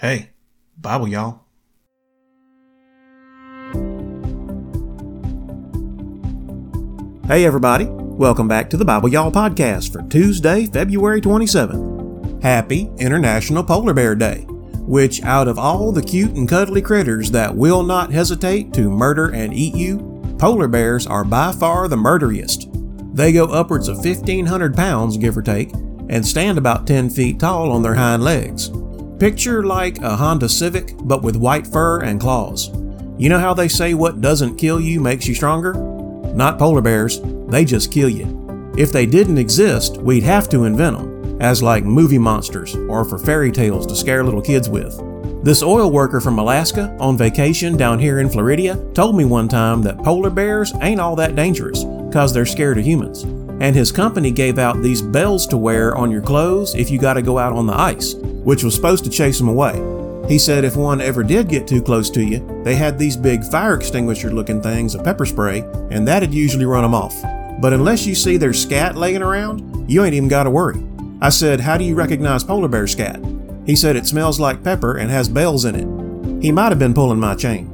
Hey, Bible, y'all. Hey, everybody. Welcome back to the Bible Y'all podcast for Tuesday, February 27th. Happy International Polar Bear Day, which, out of all the cute and cuddly critters that will not hesitate to murder and eat you, polar bears are by far the murderiest. They go upwards of 1,500 pounds, give or take, and stand about 10 feet tall on their hind legs. Picture like a Honda Civic, but with white fur and claws. You know how they say what doesn't kill you makes you stronger? Not polar bears, they just kill you. If they didn't exist, we'd have to invent them, as like movie monsters or for fairy tales to scare little kids with. This oil worker from Alaska on vacation down here in Florida told me one time that polar bears ain't all that dangerous because they're scared of humans. And his company gave out these bells to wear on your clothes if you gotta go out on the ice, which was supposed to chase them away. He said if one ever did get too close to you, they had these big fire extinguisher looking things of pepper spray, and that'd usually run them off. But unless you see their scat laying around, you ain't even gotta worry. I said, How do you recognize polar bear scat? He said it smells like pepper and has bells in it. He might have been pulling my chain.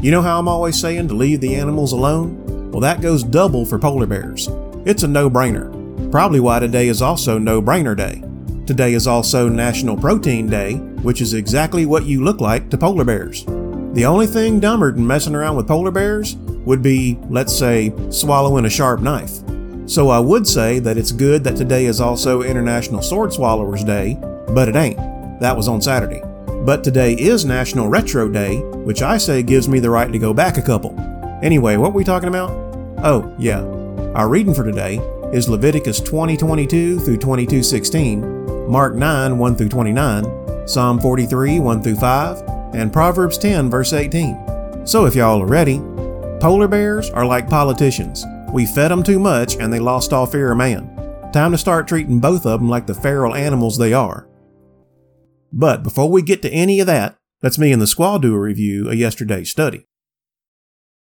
You know how I'm always saying to leave the animals alone? Well, that goes double for polar bears. It's a no brainer. Probably why today is also No Brainer Day. Today is also National Protein Day, which is exactly what you look like to polar bears. The only thing dumber than messing around with polar bears would be, let's say, swallowing a sharp knife. So I would say that it's good that today is also International Sword Swallowers Day, but it ain't. That was on Saturday. But today is National Retro Day, which I say gives me the right to go back a couple. Anyway, what were we talking about? Oh, yeah. Our reading for today is Leviticus 20:22 through 22:16, Mark 9 1 through 29, Psalm 43 1 through 5, and Proverbs 10 verse 18. So if y'all are ready, polar bears are like politicians. We fed them too much and they lost all fear of man. Time to start treating both of them like the feral animals they are. But before we get to any of that, let's me and the squad do a review of yesterday's study.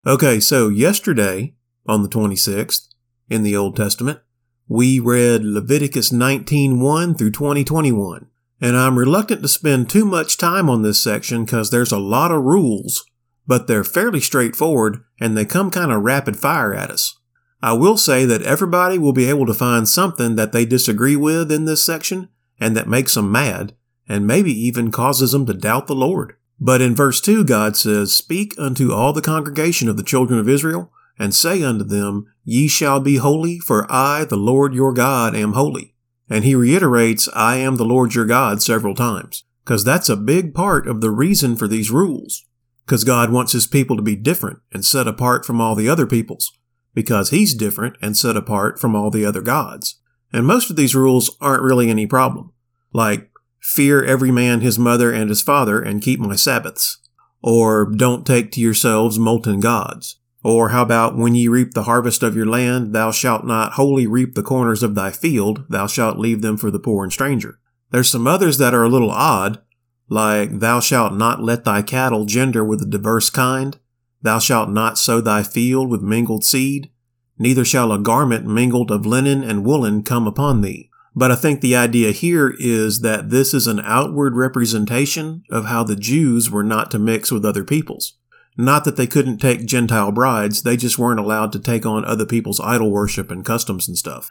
Okay, so yesterday, on the 26th, in the Old Testament, we read Leviticus 19:1 through 20:21. And I'm reluctant to spend too much time on this section because there's a lot of rules, but they're fairly straightforward and they come kind of rapid fire at us. I will say that everybody will be able to find something that they disagree with in this section and that makes them mad, and maybe even causes them to doubt the Lord. But in verse 2, God says, Speak unto all the congregation of the children of Israel, and say unto them, Ye shall be holy, for I, the Lord your God, am holy. And he reiterates, I am the Lord your God several times, because that's a big part of the reason for these rules. Because God wants his people to be different and set apart from all the other peoples, because he's different and set apart from all the other gods. And most of these rules aren't really any problem. Like, fear every man his mother and his father and keep my Sabbaths. Or don't take to yourselves molten gods. Or how about when ye reap the harvest of your land, thou shalt not wholly reap the corners of thy field, thou shalt leave them for the poor and stranger. There's some others that are a little odd, like thou shalt not let thy cattle gender with a diverse kind, thou shalt not sow thy field with mingled seed, neither shall a garment mingled of linen and woolen come upon thee. But I think the idea here is that this is an outward representation of how the Jews were not to mix with other peoples. Not that they couldn't take Gentile brides, they just weren't allowed to take on other people's idol worship and customs and stuff.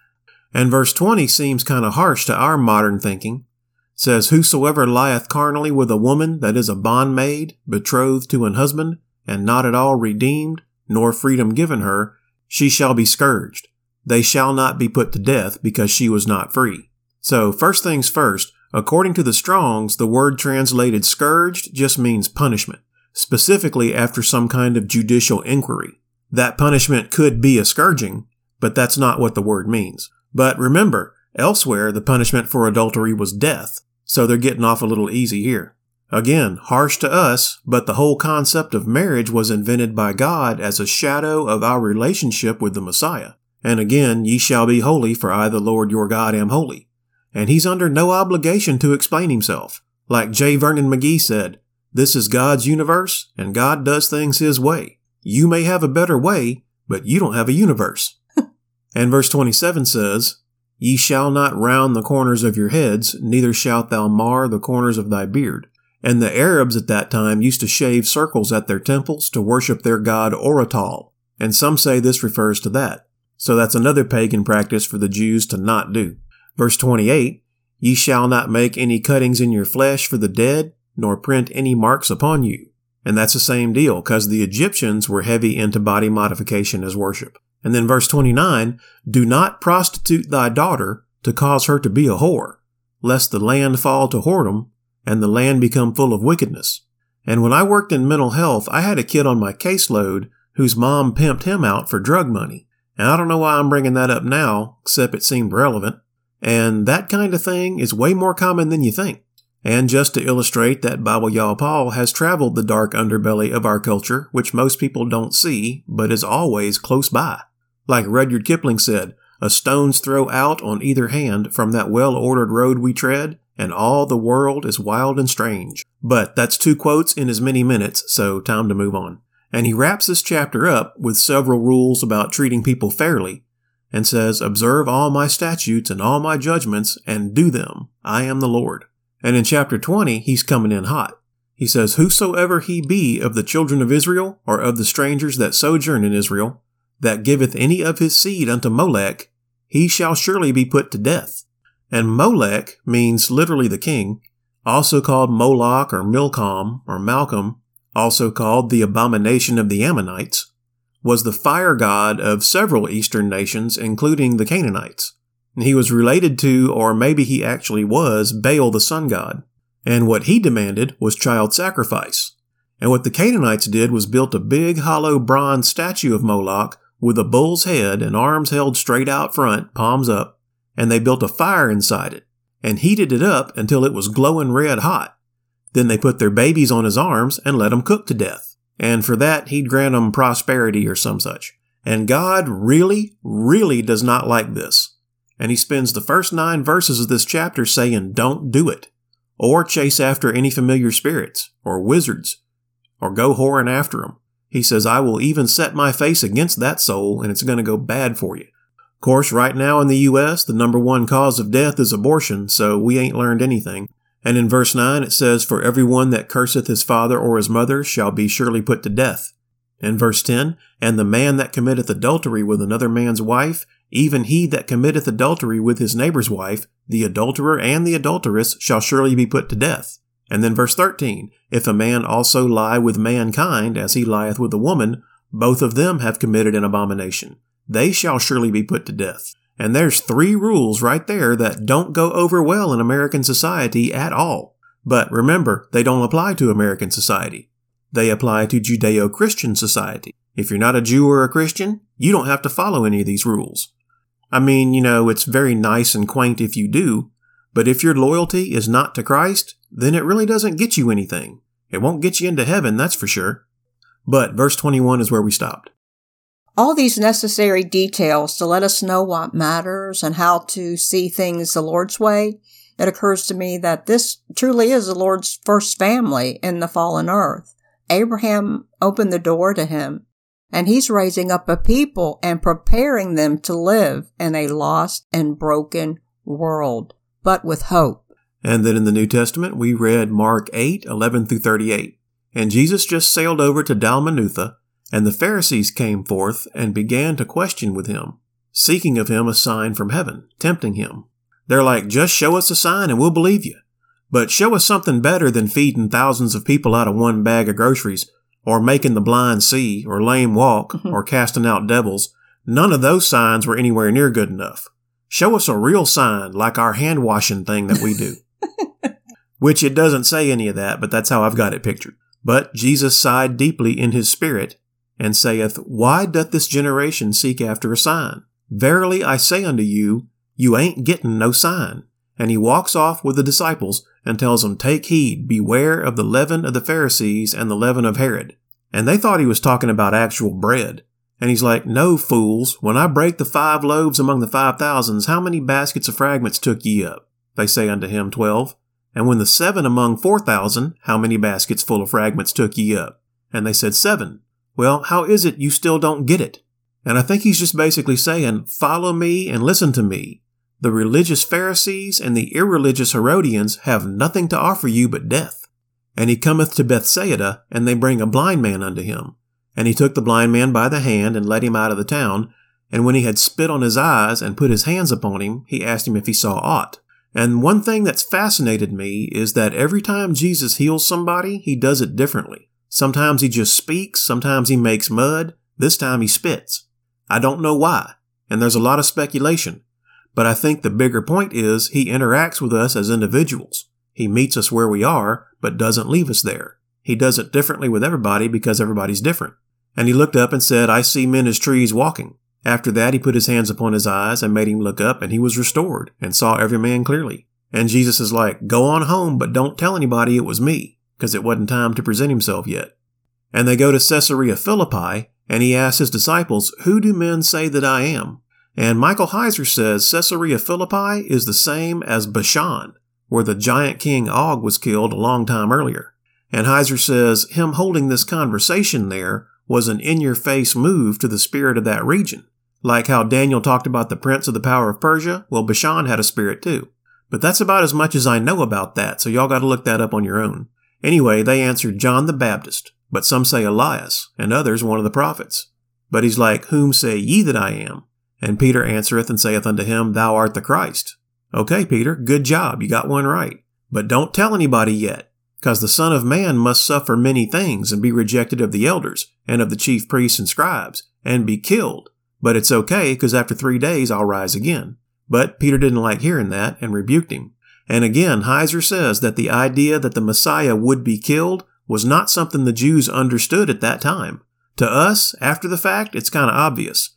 And verse 20 seems kind of harsh to our modern thinking. It says, Whosoever lieth carnally with a woman that is a bondmaid, betrothed to an husband, and not at all redeemed, nor freedom given her, she shall be scourged. They shall not be put to death because she was not free. So, first things first, according to the Strongs, the word translated scourged just means punishment specifically after some kind of judicial inquiry. That punishment could be a scourging, but that's not what the word means. But remember, elsewhere the punishment for adultery was death, so they're getting off a little easy here. Again, harsh to us, but the whole concept of marriage was invented by God as a shadow of our relationship with the Messiah. And again, ye shall be holy, for I, the Lord your God, am holy. And he's under no obligation to explain himself. Like J. Vernon McGee said, this is God's universe, and God does things His way. You may have a better way, but you don't have a universe. and verse 27 says, Ye shall not round the corners of your heads, neither shalt thou mar the corners of thy beard. And the Arabs at that time used to shave circles at their temples to worship their god Oratal, and some say this refers to that. So that's another pagan practice for the Jews to not do. Verse 28, Ye shall not make any cuttings in your flesh for the dead, nor print any marks upon you. And that's the same deal, because the Egyptians were heavy into body modification as worship. And then verse 29, Do not prostitute thy daughter to cause her to be a whore, lest the land fall to whoredom, and the land become full of wickedness. And when I worked in mental health, I had a kid on my caseload whose mom pimped him out for drug money. And I don't know why I'm bringing that up now, except it seemed relevant. And that kind of thing is way more common than you think. And just to illustrate that Bible Y'all Paul has traveled the dark underbelly of our culture, which most people don't see, but is always close by. Like Rudyard Kipling said, a stone's throw out on either hand from that well ordered road we tread, and all the world is wild and strange. But that's two quotes in as many minutes, so time to move on. And he wraps this chapter up with several rules about treating people fairly, and says, Observe all my statutes and all my judgments, and do them. I am the Lord. And in chapter 20, he's coming in hot. He says, Whosoever he be of the children of Israel, or of the strangers that sojourn in Israel, that giveth any of his seed unto Molech, he shall surely be put to death. And Molech means literally the king, also called Moloch or Milcom or Malcolm, also called the abomination of the Ammonites, was the fire god of several eastern nations, including the Canaanites. He was related to, or maybe he actually was, Baal the sun god. And what he demanded was child sacrifice. And what the Canaanites did was built a big hollow bronze statue of Moloch with a bull's head and arms held straight out front, palms up, and they built a fire inside it and heated it up until it was glowing red hot. Then they put their babies on his arms and let 'em cook to death. And for that, he'd grant 'em prosperity or some such. And God really, really does not like this and he spends the first nine verses of this chapter saying, Don't do it, or chase after any familiar spirits, or wizards, or go whoring after them. He says, I will even set my face against that soul, and it's going to go bad for you. Of course, right now in the U.S., the number one cause of death is abortion, so we ain't learned anything. And in verse 9 it says, For everyone that curseth his father or his mother shall be surely put to death. In verse 10, And the man that committeth adultery with another man's wife, even he that committeth adultery with his neighbor's wife, the adulterer and the adulteress shall surely be put to death. And then verse 13, If a man also lie with mankind as he lieth with a woman, both of them have committed an abomination. They shall surely be put to death. And there's three rules right there that don't go over well in American society at all. But remember, they don't apply to American society. They apply to Judeo Christian society. If you're not a Jew or a Christian, you don't have to follow any of these rules. I mean, you know, it's very nice and quaint if you do, but if your loyalty is not to Christ, then it really doesn't get you anything. It won't get you into heaven, that's for sure. But verse 21 is where we stopped. All these necessary details to let us know what matters and how to see things the Lord's way, it occurs to me that this truly is the Lord's first family in the fallen earth. Abraham opened the door to him and he's raising up a people and preparing them to live in a lost and broken world, but with hope. And then in the New Testament, we read Mark 8, 11 through 38. And Jesus just sailed over to Dalmanutha, and the Pharisees came forth and began to question with him, seeking of him a sign from heaven, tempting him. They're like, just show us a sign and we'll believe you. But show us something better than feeding thousands of people out of one bag of groceries or making the blind see, or lame walk, mm-hmm. or casting out devils, none of those signs were anywhere near good enough. Show us a real sign like our hand washing thing that we do. Which it doesn't say any of that, but that's how I've got it pictured. But Jesus sighed deeply in his spirit, and saith, Why doth this generation seek after a sign? Verily I say unto you, you ain't getting no sign. And he walks off with the disciples and tells them, Take heed, beware of the leaven of the Pharisees and the leaven of Herod. And they thought he was talking about actual bread. And he's like, No, fools, when I break the five loaves among the five thousands, how many baskets of fragments took ye up? They say unto him, Twelve. And when the seven among four thousand, how many baskets full of fragments took ye up? And they said, Seven. Well, how is it you still don't get it? And I think he's just basically saying, Follow me and listen to me. The religious Pharisees and the irreligious Herodians have nothing to offer you but death. And he cometh to Bethsaida, and they bring a blind man unto him. And he took the blind man by the hand, and led him out of the town. And when he had spit on his eyes, and put his hands upon him, he asked him if he saw aught. And one thing that's fascinated me is that every time Jesus heals somebody, he does it differently. Sometimes he just speaks, sometimes he makes mud, this time he spits. I don't know why, and there's a lot of speculation. But I think the bigger point is he interacts with us as individuals. He meets us where we are, but doesn't leave us there. He does it differently with everybody because everybody's different. And he looked up and said, I see men as trees walking. After that, he put his hands upon his eyes and made him look up, and he was restored and saw every man clearly. And Jesus is like, Go on home, but don't tell anybody it was me, because it wasn't time to present himself yet. And they go to Caesarea Philippi, and he asks his disciples, Who do men say that I am? And Michael Heiser says Caesarea Philippi is the same as Bashan, where the giant king Og was killed a long time earlier. And Heiser says him holding this conversation there was an in your face move to the spirit of that region. Like how Daniel talked about the prince of the power of Persia, well, Bashan had a spirit too. But that's about as much as I know about that, so y'all gotta look that up on your own. Anyway, they answered John the Baptist, but some say Elias, and others one of the prophets. But he's like, Whom say ye that I am? And Peter answereth and saith unto him, Thou art the Christ. Okay, Peter, good job, you got one right. But don't tell anybody yet, because the Son of Man must suffer many things and be rejected of the elders and of the chief priests and scribes, and be killed, but it's okay, because after three days I'll rise again. But Peter didn't like hearing that and rebuked him. And again, Heiser says that the idea that the Messiah would be killed was not something the Jews understood at that time. To us, after the fact, it's kind of obvious.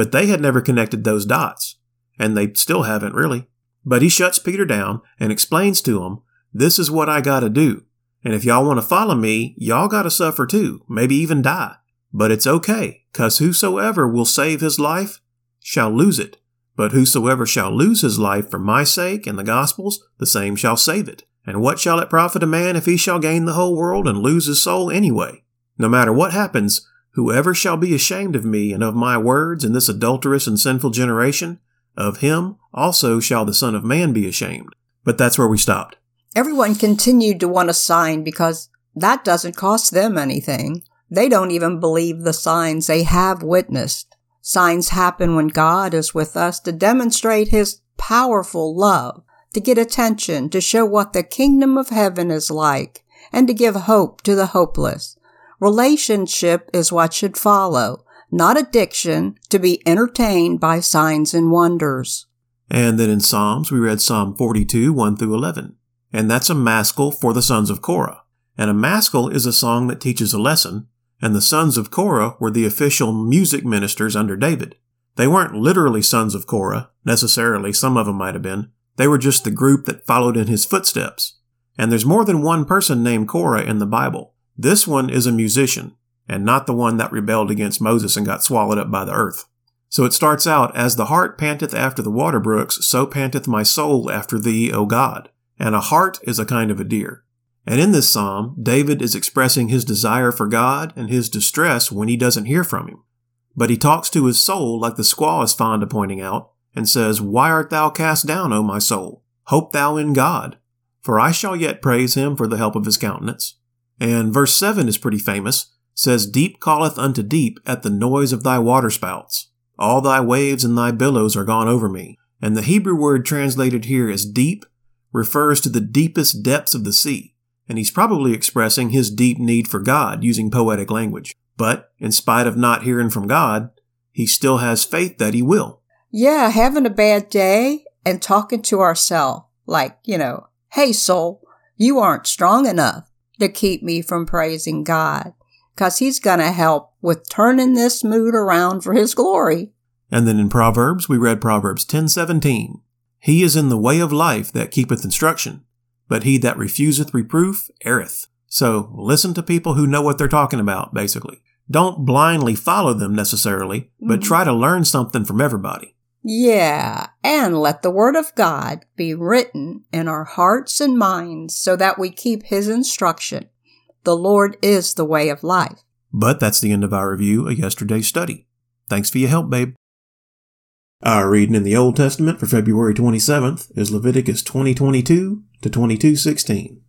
But they had never connected those dots. And they still haven't really. But he shuts Peter down and explains to him, this is what I gotta do. And if y'all want to follow me, y'all gotta suffer too, maybe even die. But it's okay, cause whosoever will save his life shall lose it. But whosoever shall lose his life for my sake and the gospel's, the same shall save it. And what shall it profit a man if he shall gain the whole world and lose his soul anyway? No matter what happens, whoever shall be ashamed of me and of my words in this adulterous and sinful generation, of him also shall the Son of Man be ashamed. But that's where we stopped. Everyone continued to want a sign because that doesn't cost them anything. They don't even believe the signs they have witnessed. Signs happen when God is with us to demonstrate His powerful love, to get attention, to show what the kingdom of heaven is like, and to give hope to the hopeless. Relationship is what should follow, not addiction to be entertained by signs and wonders. And then in Psalms, we read Psalm 42, 1 through 11. And that's a maskil for the sons of Korah. And a maskil is a song that teaches a lesson, and the sons of Korah were the official music ministers under David. They weren't literally sons of Korah, necessarily, some of them might have been. They were just the group that followed in his footsteps. And there's more than one person named Korah in the Bible. This one is a musician, and not the one that rebelled against Moses and got swallowed up by the earth. So it starts out, As the hart panteth after the water brooks, so panteth my soul after thee, O God. And a hart is a kind of a deer. And in this psalm, David is expressing his desire for God and his distress when he doesn't hear from him. But he talks to his soul like the squaw is fond of pointing out, and says, Why art thou cast down, O my soul? Hope thou in God, for I shall yet praise him for the help of his countenance. And verse 7 is pretty famous, says, Deep calleth unto deep at the noise of thy waterspouts. All thy waves and thy billows are gone over me. And the Hebrew word translated here as deep refers to the deepest depths of the sea and he's probably expressing his deep need for God using poetic language. But in spite of not hearing from God, he still has faith that he will. Yeah, having a bad day and talking to ourselves like, you know, hey soul, you aren't strong enough to keep me from praising God because he's going to help with turning this mood around for his glory. And then in Proverbs, we read Proverbs 10:17. He is in the way of life that keepeth instruction, but he that refuseth reproof erreth. So listen to people who know what they're talking about, basically. Don't blindly follow them necessarily, but mm-hmm. try to learn something from everybody. Yeah, and let the Word of God be written in our hearts and minds so that we keep His instruction. The Lord is the way of life. But that's the end of our review of yesterday's study. Thanks for your help, babe. Our reading in the Old Testament for February 27th is Leviticus 20:22 to 22:16.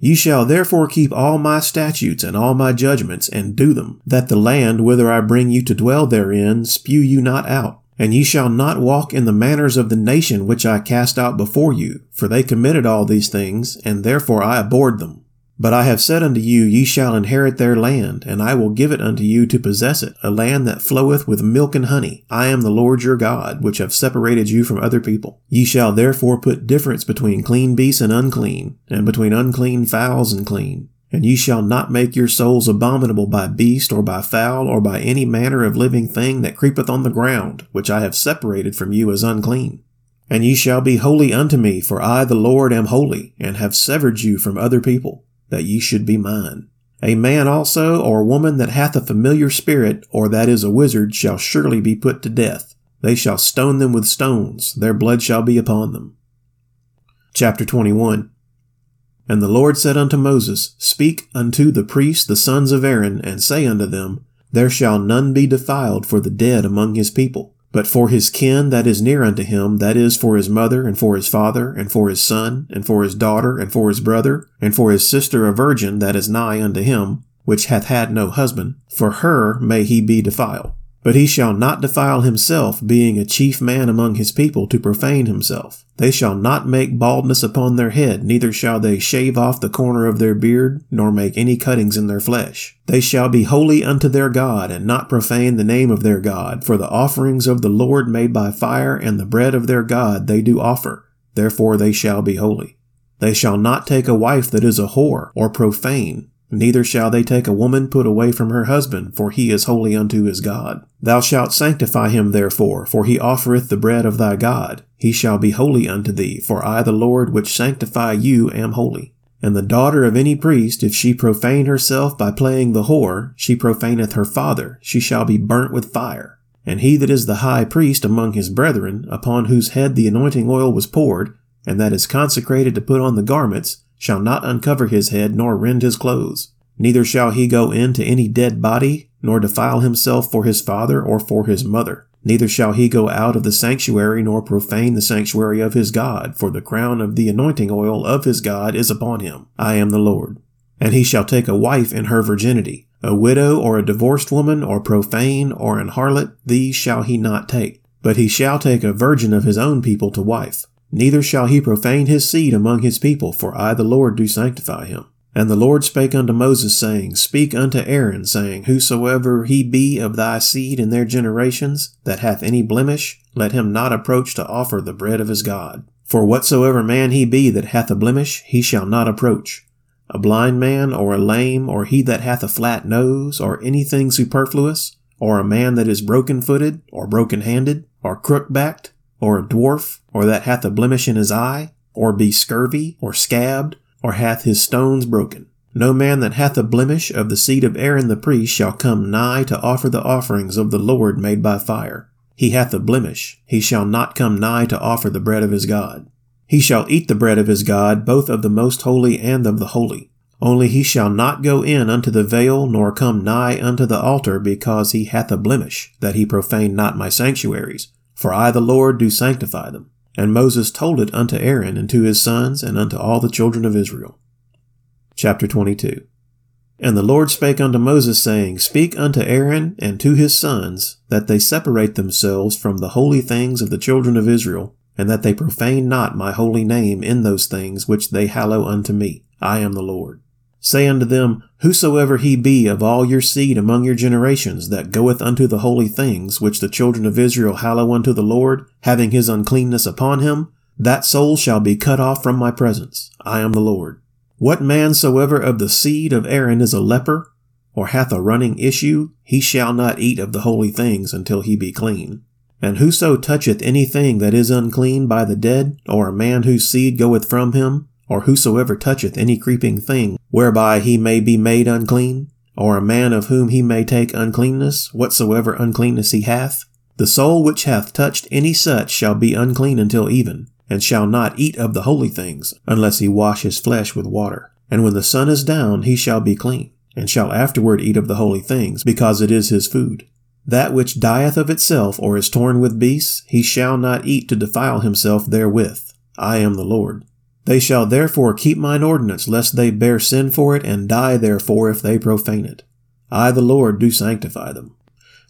You shall therefore keep all my statutes and all my judgments, and do them, that the land whither I bring you to dwell therein spew you not out. And ye shall not walk in the manners of the nation which I cast out before you, for they committed all these things, and therefore I abhorred them. But I have said unto you, Ye shall inherit their land, and I will give it unto you to possess it, a land that floweth with milk and honey. I am the Lord your God, which have separated you from other people. Ye shall therefore put difference between clean beasts and unclean, and between unclean fowls and clean. And ye shall not make your souls abominable by beast, or by fowl, or by any manner of living thing that creepeth on the ground, which I have separated from you as unclean. And ye shall be holy unto me, for I the Lord am holy, and have severed you from other people that ye should be mine. A man also or a woman that hath a familiar spirit, or that is a wizard, shall surely be put to death. They shall stone them with stones, their blood shall be upon them. Chapter 21 And the Lord said unto Moses, Speak unto the priests the sons of Aaron, and say unto them, There shall none be defiled for the dead among his people but for his kin that is near unto him, that is, for his mother, and for his father, and for his son, and for his daughter, and for his brother, and for his sister a virgin that is nigh unto him, which hath had no husband, for her may he be defiled. But he shall not defile himself, being a chief man among his people, to profane himself. They shall not make baldness upon their head, neither shall they shave off the corner of their beard, nor make any cuttings in their flesh. They shall be holy unto their God, and not profane the name of their God, for the offerings of the Lord made by fire, and the bread of their God they do offer. Therefore they shall be holy. They shall not take a wife that is a whore, or profane, Neither shall they take a woman put away from her husband, for he is holy unto his God. Thou shalt sanctify him therefore, for he offereth the bread of thy God. He shall be holy unto thee, for I the Lord which sanctify you am holy. And the daughter of any priest, if she profane herself by playing the whore, she profaneth her father, she shall be burnt with fire. And he that is the high priest among his brethren, upon whose head the anointing oil was poured, and that is consecrated to put on the garments, shall not uncover his head nor rend his clothes. Neither shall he go in to any dead body, nor defile himself for his father or for his mother. Neither shall he go out of the sanctuary nor profane the sanctuary of his God, for the crown of the anointing oil of his God is upon him. I am the Lord. And he shall take a wife in her virginity. A widow or a divorced woman or profane or an harlot, these shall he not take. But he shall take a virgin of his own people to wife. Neither shall he profane his seed among his people, for I the Lord do sanctify him. And the Lord spake unto Moses, saying, Speak unto Aaron, saying, Whosoever he be of thy seed in their generations, that hath any blemish, let him not approach to offer the bread of his God. For whatsoever man he be that hath a blemish, he shall not approach. A blind man, or a lame, or he that hath a flat nose, or anything superfluous, or a man that is broken footed, or broken handed, or crook backed, or a dwarf, or that hath a blemish in his eye, or be scurvy, or scabbed, or hath his stones broken. No man that hath a blemish of the seed of Aaron the priest shall come nigh to offer the offerings of the Lord made by fire. He hath a blemish, he shall not come nigh to offer the bread of his God. He shall eat the bread of his God, both of the most holy and of the holy. Only he shall not go in unto the veil, nor come nigh unto the altar, because he hath a blemish, that he profane not my sanctuaries. For I the Lord do sanctify them. And Moses told it unto Aaron and to his sons and unto all the children of Israel. Chapter 22 And the Lord spake unto Moses, saying, Speak unto Aaron and to his sons, that they separate themselves from the holy things of the children of Israel, and that they profane not my holy name in those things which they hallow unto me. I am the Lord. Say unto them, Whosoever he be of all your seed among your generations that goeth unto the holy things which the children of Israel hallow unto the Lord, having his uncleanness upon him, that soul shall be cut off from my presence. I am the Lord. What man soever of the seed of Aaron is a leper, or hath a running issue, he shall not eat of the holy things until he be clean. And whoso toucheth anything that is unclean by the dead, or a man whose seed goeth from him, or whosoever toucheth any creeping thing, whereby he may be made unclean, or a man of whom he may take uncleanness, whatsoever uncleanness he hath, the soul which hath touched any such shall be unclean until even, and shall not eat of the holy things, unless he wash his flesh with water. And when the sun is down, he shall be clean, and shall afterward eat of the holy things, because it is his food. That which dieth of itself, or is torn with beasts, he shall not eat to defile himself therewith. I am the Lord. They shall therefore keep mine ordinance, lest they bear sin for it, and die therefore if they profane it. I, the Lord, do sanctify them.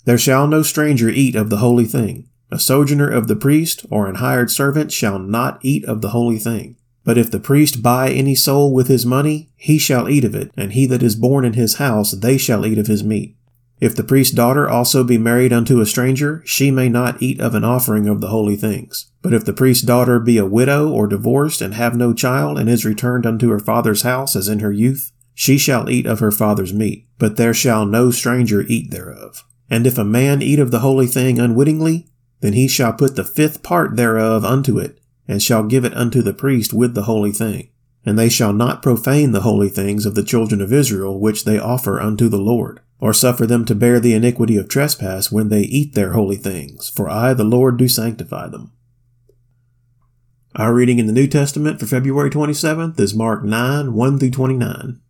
There shall no stranger eat of the holy thing. A sojourner of the priest, or an hired servant, shall not eat of the holy thing. But if the priest buy any soul with his money, he shall eat of it, and he that is born in his house, they shall eat of his meat. If the priest's daughter also be married unto a stranger, she may not eat of an offering of the holy things. But if the priest's daughter be a widow or divorced and have no child, and is returned unto her father's house as in her youth, she shall eat of her father's meat, but there shall no stranger eat thereof. And if a man eat of the holy thing unwittingly, then he shall put the fifth part thereof unto it, and shall give it unto the priest with the holy thing. And they shall not profane the holy things of the children of Israel which they offer unto the Lord or suffer them to bear the iniquity of trespass when they eat their holy things, for I, the Lord, do sanctify them. Our reading in the New Testament for February 27th is Mark 9, 1 through 29.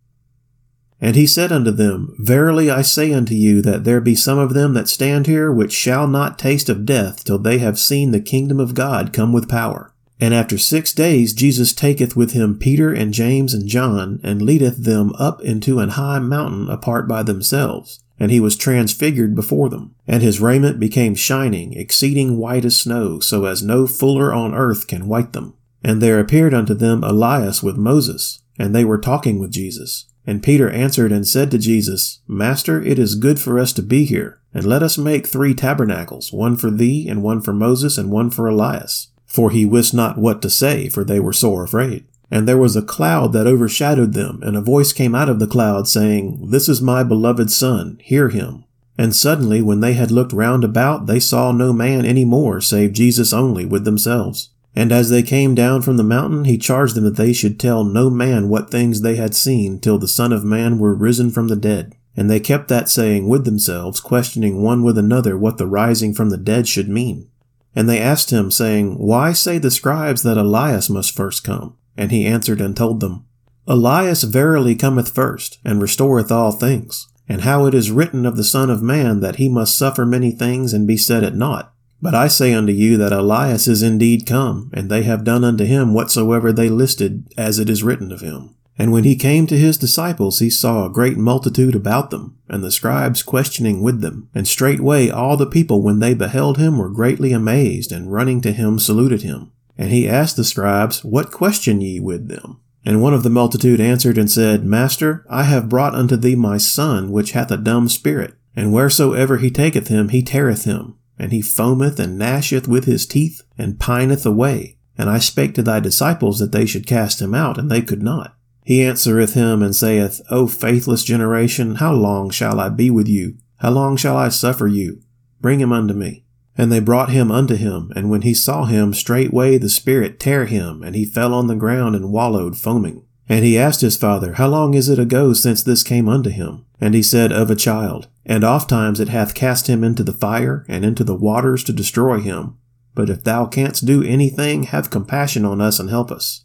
And he said unto them, Verily I say unto you that there be some of them that stand here which shall not taste of death till they have seen the kingdom of God come with power. And after six days Jesus taketh with him Peter and James and John, and leadeth them up into an high mountain apart by themselves. And he was transfigured before them. And his raiment became shining, exceeding white as snow, so as no fuller on earth can white them. And there appeared unto them Elias with Moses, and they were talking with Jesus. And Peter answered and said to Jesus, Master, it is good for us to be here, and let us make three tabernacles, one for thee, and one for Moses, and one for Elias for he wist not what to say, for they were sore afraid. And there was a cloud that overshadowed them, and a voice came out of the cloud, saying, This is my beloved Son, hear him. And suddenly, when they had looked round about, they saw no man any more, save Jesus only, with themselves. And as they came down from the mountain, he charged them that they should tell no man what things they had seen, till the Son of Man were risen from the dead. And they kept that saying with themselves, questioning one with another what the rising from the dead should mean. And they asked him, saying, Why say the scribes that Elias must first come? And he answered and told them, Elias verily cometh first, and restoreth all things. And how it is written of the Son of Man that he must suffer many things and be set at naught. But I say unto you that Elias is indeed come, and they have done unto him whatsoever they listed, as it is written of him. And when he came to his disciples, he saw a great multitude about them, and the scribes questioning with them. And straightway all the people, when they beheld him, were greatly amazed, and running to him saluted him. And he asked the scribes, What question ye with them? And one of the multitude answered and said, Master, I have brought unto thee my son, which hath a dumb spirit. And wheresoever he taketh him, he teareth him. And he foameth and gnasheth with his teeth, and pineth away. And I spake to thy disciples that they should cast him out, and they could not. He answereth him and saith, O faithless generation, how long shall I be with you? How long shall I suffer you? Bring him unto me. And they brought him unto him, and when he saw him, straightway the Spirit tear him, and he fell on the ground and wallowed, foaming. And he asked his father, How long is it ago since this came unto him? And he said, Of a child. And oft times it hath cast him into the fire, and into the waters to destroy him. But if thou canst do anything, have compassion on us and help us.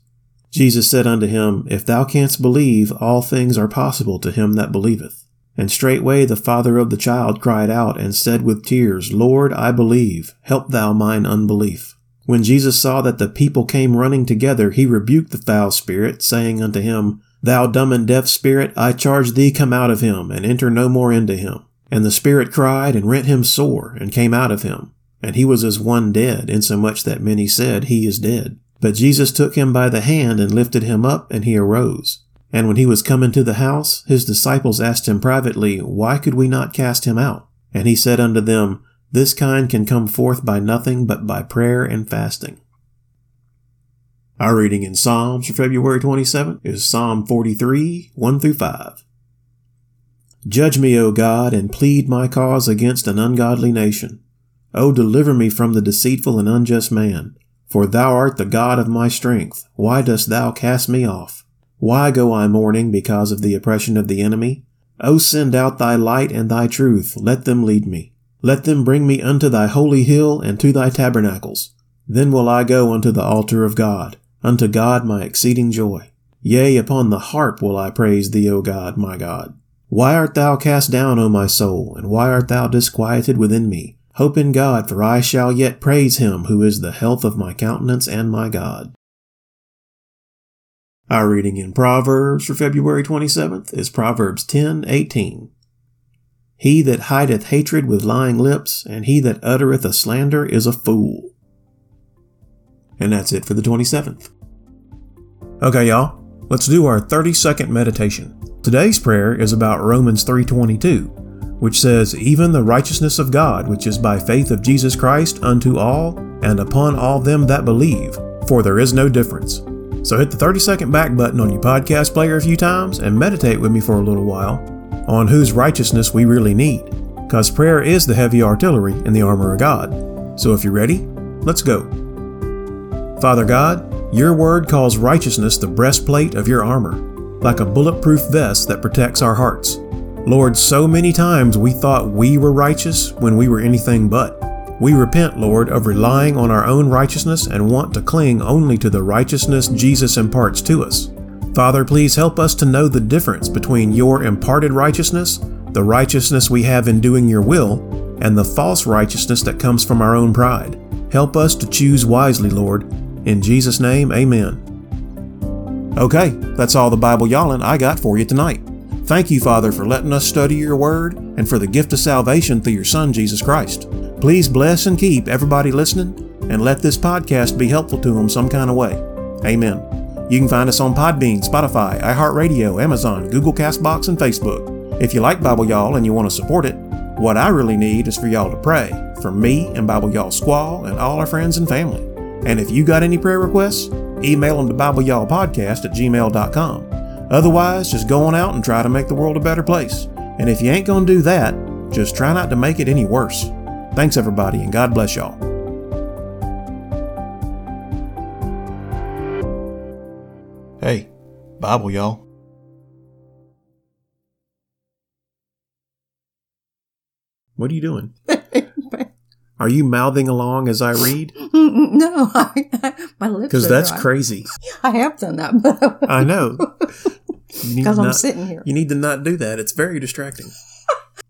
Jesus said unto him, If thou canst believe, all things are possible to him that believeth. And straightway the father of the child cried out and said with tears, Lord, I believe, help thou mine unbelief. When Jesus saw that the people came running together, he rebuked the foul spirit, saying unto him, Thou dumb and deaf spirit, I charge thee come out of him, and enter no more into him. And the spirit cried and rent him sore, and came out of him. And he was as one dead, insomuch that many said, He is dead. But Jesus took him by the hand and lifted him up, and he arose. And when he was come into the house, his disciples asked him privately, Why could we not cast him out? And he said unto them, This kind can come forth by nothing but by prayer and fasting. Our reading in Psalms for February 27 is Psalm 43, 1 through 5. Judge me, O God, and plead my cause against an ungodly nation. O deliver me from the deceitful and unjust man. For thou art the God of my strength. Why dost thou cast me off? Why go I mourning because of the oppression of the enemy? O send out thy light and thy truth. Let them lead me. Let them bring me unto thy holy hill and to thy tabernacles. Then will I go unto the altar of God, unto God my exceeding joy. Yea, upon the harp will I praise thee, O God, my God. Why art thou cast down, O my soul, and why art thou disquieted within me? Hope in God, for I shall yet praise him who is the health of my countenance and my God. Our reading in Proverbs for February 27th is Proverbs 10:18. He that hideth hatred with lying lips, and he that uttereth a slander is a fool. And that's it for the 27th. Okay, y'all, let's do our 30 second meditation. Today's prayer is about Romans 3:22, which says, "Even the righteousness of God, which is by faith of Jesus Christ unto all and upon all them that believe, for there is no difference." So hit the 30 second back button on your podcast player a few times and meditate with me for a little while on whose righteousness we really need, because prayer is the heavy artillery in the armor of God. So if you're ready, let's go. Father God, your word calls righteousness the breastplate of your armor, like a bulletproof vest that protects our hearts. Lord, so many times we thought we were righteous when we were anything but. We repent, Lord, of relying on our own righteousness and want to cling only to the righteousness Jesus imparts to us. Father, please help us to know the difference between your imparted righteousness, the righteousness we have in doing your will, and the false righteousness that comes from our own pride. Help us to choose wisely, Lord. In Jesus' name, amen. Okay, that's all the Bible yawling I got for you tonight. Thank you, Father, for letting us study your word and for the gift of salvation through your Son, Jesus Christ. Please bless and keep everybody listening and let this podcast be helpful to them some kind of way. Amen. You can find us on Podbean, Spotify, iHeartRadio, Amazon, Google Castbox, and Facebook. If you like Bible Y'all and you want to support it, what I really need is for y'all to pray for me and Bible Y'all Squaw and all our friends and family. And if you got any prayer requests, email them to BibleYallPodcast at gmail.com. Otherwise, just go on out and try to make the world a better place. And if you ain't gonna do that, just try not to make it any worse. Thanks, everybody, and God bless y'all. Hey, Bible, y'all. What are you doing? Are you mouthing along as I read? no, I, my lips. Because that's dry. crazy. I have done that, but I know. Because I'm sitting here. You need to not do that. It's very distracting.